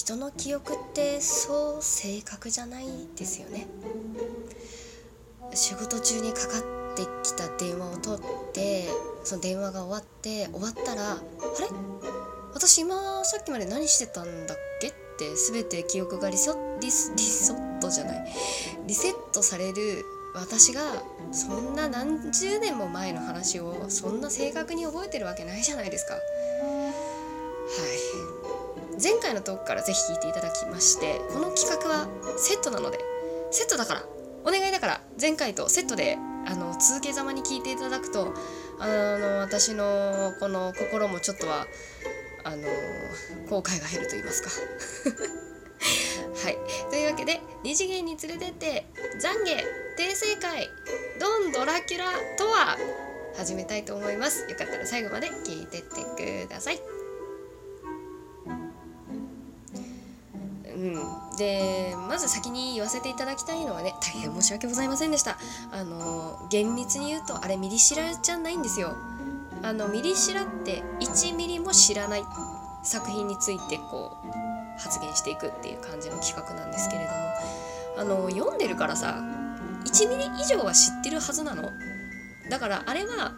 人の記憶ってそう正確じゃないですよね。仕事中にかかってきた電話を取ってその電話が終わって終わったらあれ？私今さっきまで何してたんだっけ？って全て記憶がリソリスリソットじゃない。リセットされる私がそんな何十年も前の話をそんな正確に覚えてるわけないじゃないですか。前回のトークから是非聞いていただきましてこの企画はセットなのでセットだからお願いだから前回とセットであの続けざまに聞いていただくとあの私のこの心もちょっとはあの後悔が減ると言いますか。はい。というわけで二次元に連れてって懺悔訂正会ドンドラキュラとは始めたいと思います。よかったら最後まで聞いてってください。うん。でまず先に言わせていただきたいのはね大変申し訳ございませんでした。あの厳密に言うとあれミリシラじゃないんですよ。あのミリシラって1ミリも知らない作品についてこう発言していくっていう感じの企画なんですけれども。あの読んでるからさ1ミリ以上は知ってるはずなの。だからあれは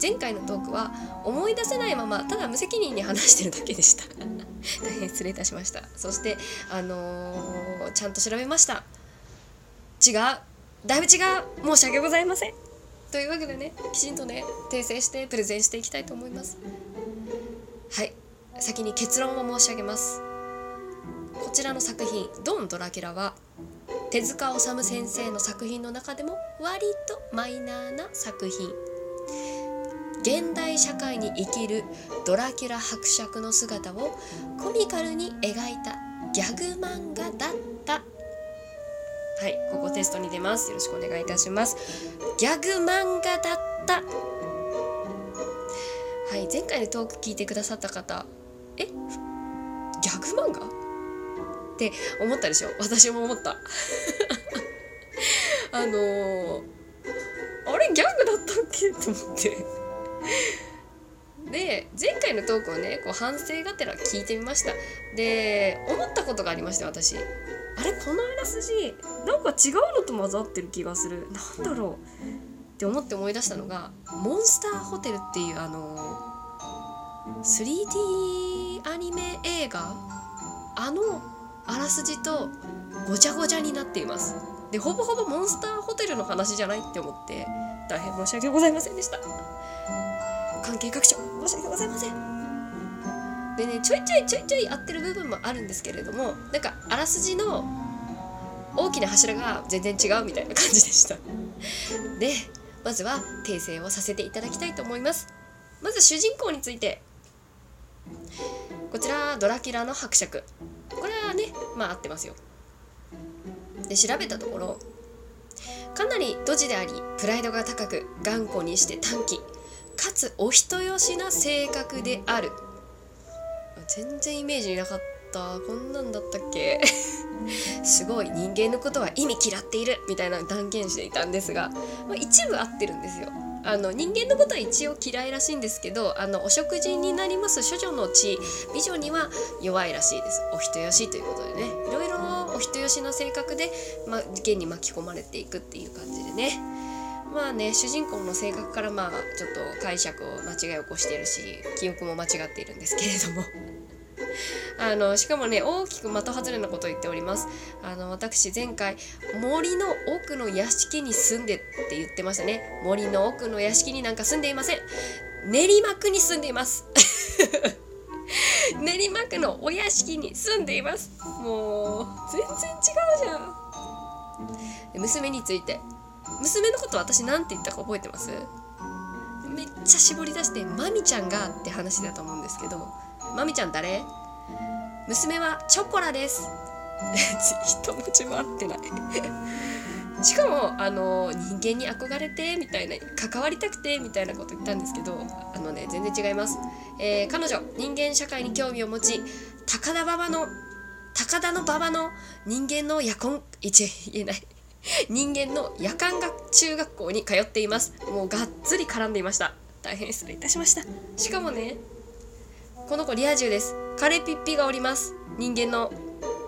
前回のトークは思い出せないままただ無責任に話してるだけでした。大変失礼いたしました。そしてあのー、ちゃんと調べました。違う。だいぶ違う。申し訳ございません。というわけでねきちんとね訂正してプレゼンしていきたいと思います。はい。先に結論を申し上げます。こちらの作品「ドン・ドラキュラ」は手塚治虫先生の作品の中でも割とマイナーな作品。現代社会に生きるドラキュラ伯爵の姿をコミカルに描いたギャグ漫画だった。はいここテストに出ます。よろしくお願いいたします。ギャグ漫画だった。はい前回のトーク聞いてくださった方。え？ギャグ漫画？って思ったでしょ？私も思った。あのー、あれ？ギャグだったっけ？と思って。で前回のトークをねこう反省がてら聞いてみました。で思ったことがありまして私。あれこのあらすじなんか違うのと混ざってる気がする。なんだろう。って思って思い出したのがモンスターホテルっていうあの 3D アニメ映画。あのあらすじとごちゃごちゃになっています。でほぼほぼモンスターホテルの話じゃないって思って大変申し訳ございませんでした。関係各所申し訳ございません。でねちょいちょいちょいちょい合ってる部分もあるんですけれどもなんかあらすじの大きな柱が全然違うみたいな感じでした。でまずは訂正をさせていただきたいと思います。まず主人公について。こちらドラキュラの伯爵。これはねまあ合ってますよ。で調べたところかなりドジでありプライドが高く頑固にして短気。かつお人よしな性格である。全然イメージになかった。こんなんだったっけ？すごい人間のことは意味嫌っている。みたいな断言していたんですが、まあ、一部合ってるんですよ。あの人間のことは一応嫌いらしいんですけどあのお食事になります。処女の血。美女には弱いらしいです。お人よしということでね。いろいろお人よしな性格で、ま、事件に巻き込まれていくっていう感じでね。まあね主人公の性格からまあちょっと解釈を間違いを起こしているし記憶も間違っているんですけれども。あのしかもね大きく的外れなことを言っております。あの私前回森の奥の屋敷に住んでって言ってましたね。森の奥の屋敷になんか住んでいません。練馬区に住んでいます。練馬区のお屋敷に住んでいます。もう全然違うじゃん。娘について。娘のこと私何て言ったか覚えてます？めっちゃ絞り出して「マミちゃんが」って話だと思うんですけど「マミちゃん誰？娘はチョコラです。一文字も合ってない。しかもあの人間に憧れてみたいな関わりたくてみたいなこと言ったんですけどあのね全然違います、えー、彼女人間社会に興味を持ち高田馬場の高田の馬場の人間の夜婚一言えない。人間の夜間学中学校に通っています。もうがっつり絡んでいました。大変失礼いたしました。しかもねこの子リア充です。カレピッピがおります。人間の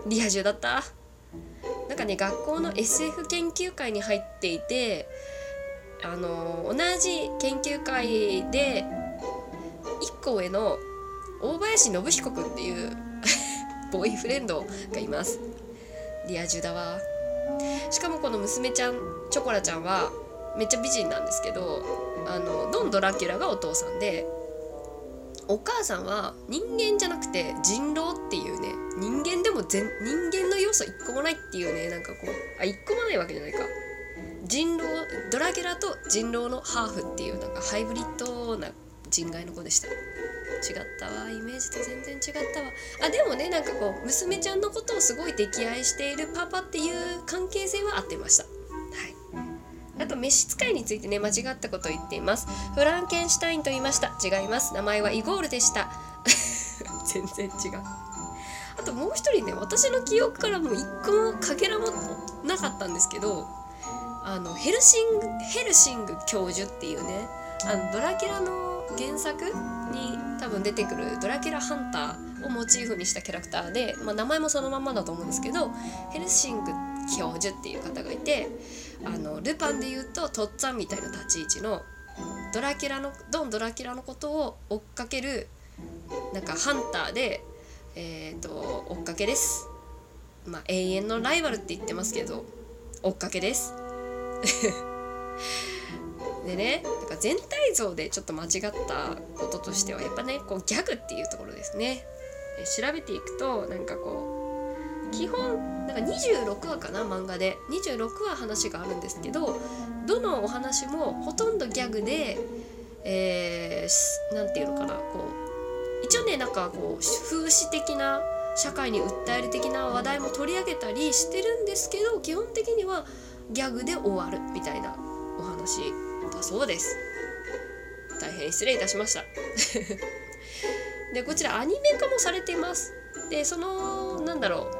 リア充だった。なんかね学校の SF 研究会に入っていてあの同じ研究会で1個上の大林信彦君っていう ボーイフレンドがいます。リア充だわ。しかもこの娘ちゃんチョコラちゃんはめっちゃ美人なんですけどあのドン・ドラキュラがお父さんでお母さんは人間じゃなくて人狼っていうね人間でも全人間の要素一個もないっていうねなんかこうあ一個もないわけじゃないか。人狼ドラキュラと人狼のハーフっていうなんかハイブリッドな人外の子でした。違ったわ。イメージと全然違ったわ。あでもねなんかこう娘ちゃんのことをすごい溺愛しているパパっていう関係性は合ってました。あと召使いについてね間違ったことを言っています。フランケンシュタインと言いました。違います。名前はイゴールでした。全然違う。あともう一人ね私の記憶からもう一個もかけらもなかったんですけどあのヘルシングヘルシング教授っていうねあのドラキュラの原作に多分出てくるドラキュラハンターをモチーフにしたキャラクターで、まあ、名前もそのまんまだと思うんですけどヘルシング教授っていう方がいてあのルパンで言うととっつぁんみたいな立ち位置のドラキュラのドン・ドラキュラのことを追っかけるなんかハンターで、えー、と追っかけです。まあ永遠のライバルって言ってますけど追っかけです。でねなんか全体像でちょっと間違ったこととしてはやっぱねこうギャグっていうところですね。調べていくとなんかこう基本なんか26話かな漫画で。26話話があるんですけどどのお話もほとんどギャグで何、えー、て言うのかなこう一応ねなんかこう風刺的な社会に訴える的な話題も取り上げたりしてるんですけど基本的にはギャグで終わるみたいなお話だそうです。大変失礼いたしました。でこちらアニメ化もされています。でそのなんだろ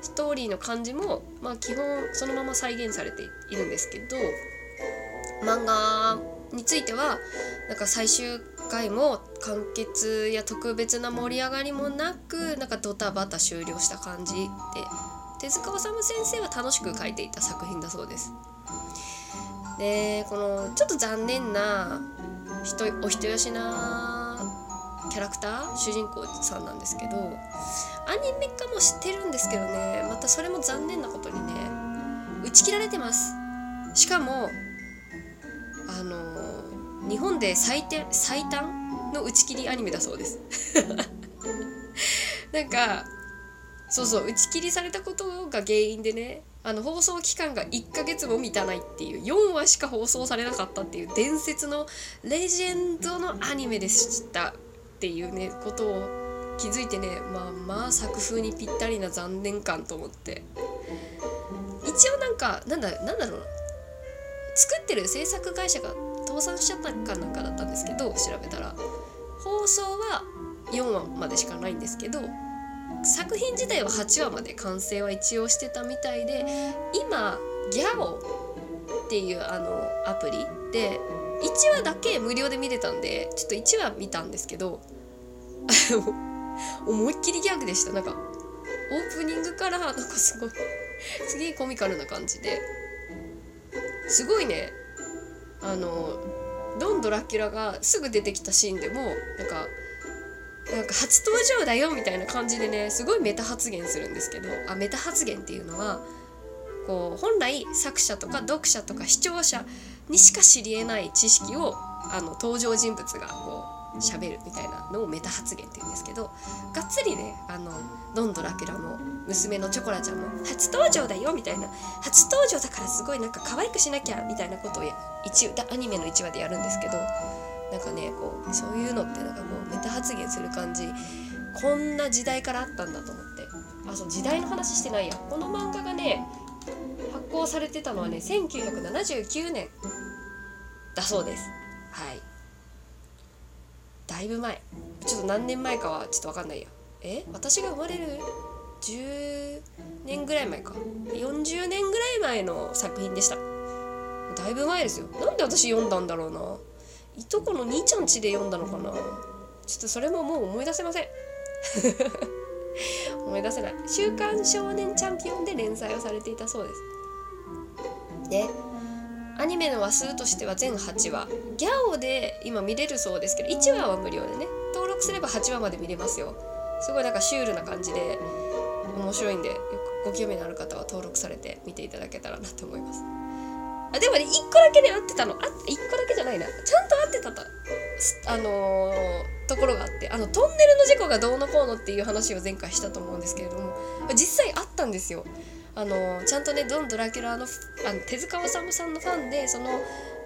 うストーリーの感じもまあ基本そのまま再現されているんですけど漫画についてはなんか最終回も完結や特別な盛り上がりもなくなんかドタバタ終了した感じで手塚治虫先生は楽しく書いていた作品だそうです。でこのちょっと残念な人お人よしなキャラクター主人公さんなんですけどアニメ化もしてるんですけどねまたそれも残念なことにね打ち切られてます。しかもあの日本で最短最短の打ち切りアニメだそうです。なんかそうそう打ち切りされたことが原因でねあの放送期間が1ヶ月も満たないっていう4話しか放送されなかったっていう伝説のレジェンドのアニメでしたっていうねことを気づいてねまあまあ作風にぴったりな残念感と思って。一応なんかなんだなんだろうな。作ってる制作会社が倒産しちゃったかなんかだったんですけど調べたら。放送は4話までしかないんですけど作品自体は8話まで完成は一応してたみたいで今ギャオっていうあのアプリで1話だけ無料で見れたんでちょっと1話見たんですけど思いっきりギャグでした。なんかオープニングからなんかすごいすげえコミカルな感じで。すごいね。あのドン・ドラキュラがすぐ出てきたシーンでもなんかなんか初登場だよみたいな感じでねすごいメタ発言するんですけどあメタ発言っていうのはこう本来作者とか読者とか視聴者にしか知りえない知識をあの登場人物がこう喋るみたいなのをメタ発言って言うんですけどがっつりねあのドンドラキュラも娘のチョコラちゃんも初登場だよみたいな初登場だからすごいなんか可愛くしなきゃみたいなことを一アニメの1話でやるんですけどなんかねこうそういうのってなんかこうメタ発言する感じこんな時代からあったんだと思って。あそう時代の話してないや。この漫画がね発行されてたのはね1979年だそうです。はい。だいぶ前。ちょっと何年前かはちょっと分かんないやえ？私が生まれる？10年ぐらい前か。40年ぐらい前の作品でした。だいぶ前ですよ。なんで私読んだんだろうな。いとこの兄ちゃん家で読んだのかな？ちょっとそれももう思い出せません。思い出せない「週刊少年チャンピオン」で連載をされていたそうです。でアニメの話数としては全8話。ギャオで今見れるそうですけど1話は無料でね登録すれば8話まで見れますよ。すごいなんかシュールな感じで面白いんでよくご興味のある方は登録されて見ていただけたらなと思います。あでもね1個だけね合ってたの。あ1個だけじゃないな。ちゃんと合ってたと。あのー、ところがあって。あのトンネルの事故がどうのこうのっていう話を前回したと思うんですけれども。実際あったんですよ。あのちゃんとねドン・ドラキュラのあの手塚治虫さんのファンでその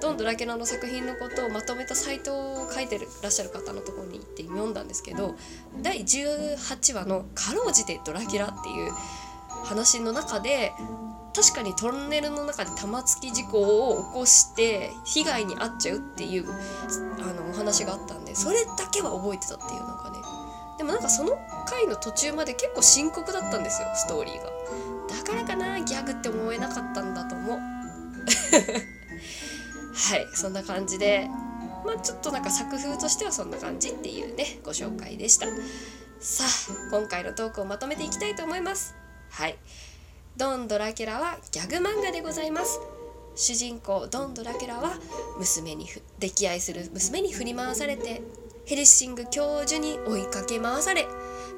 ドン・ドラキュラの作品のことをまとめたサイトを書いてらっしゃる方のところに行って読んだんですけど第18話の「かろうじてドラキュラ」っていう話の中で確かにトンネルの中で玉突き事故を起こして被害に遭っちゃうっていうあのお話があったんでそれだけは覚えてたっていうのがね。でもなんかその回の途中まで結構深刻だったんですよストーリーが。だからかなギャグって思えなかったんだと思う。はいそんな感じでまあちょっとなんか作風としてはそんな感じっていうねご紹介でした。さあ今回のトークをまとめていきたいと思います。はい。ドン・ドラキュラはギャグ漫画でございます。主人公ドン・ドラキュラは娘に溺愛する娘に振り回されてヘルシング教授に追いかけ回され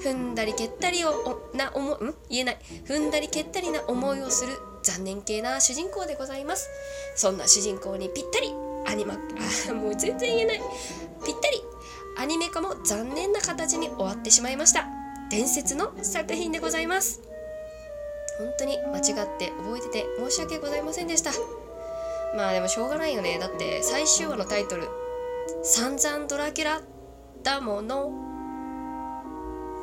踏んだり蹴ったりをな思ん？言えない。踏んだり蹴ったりな思いをする残念系な主人公でございます。そんな主人公にぴったりアニマあもう全然言えない。ぴったりアニメ化も残念な形に終わってしまいました。伝説の作品でございます。本当に間違って覚えてて申し訳ございませんでした。まあでもしょうがないよね。だって最終話のタイトル「散々ドラキュラ」だもの。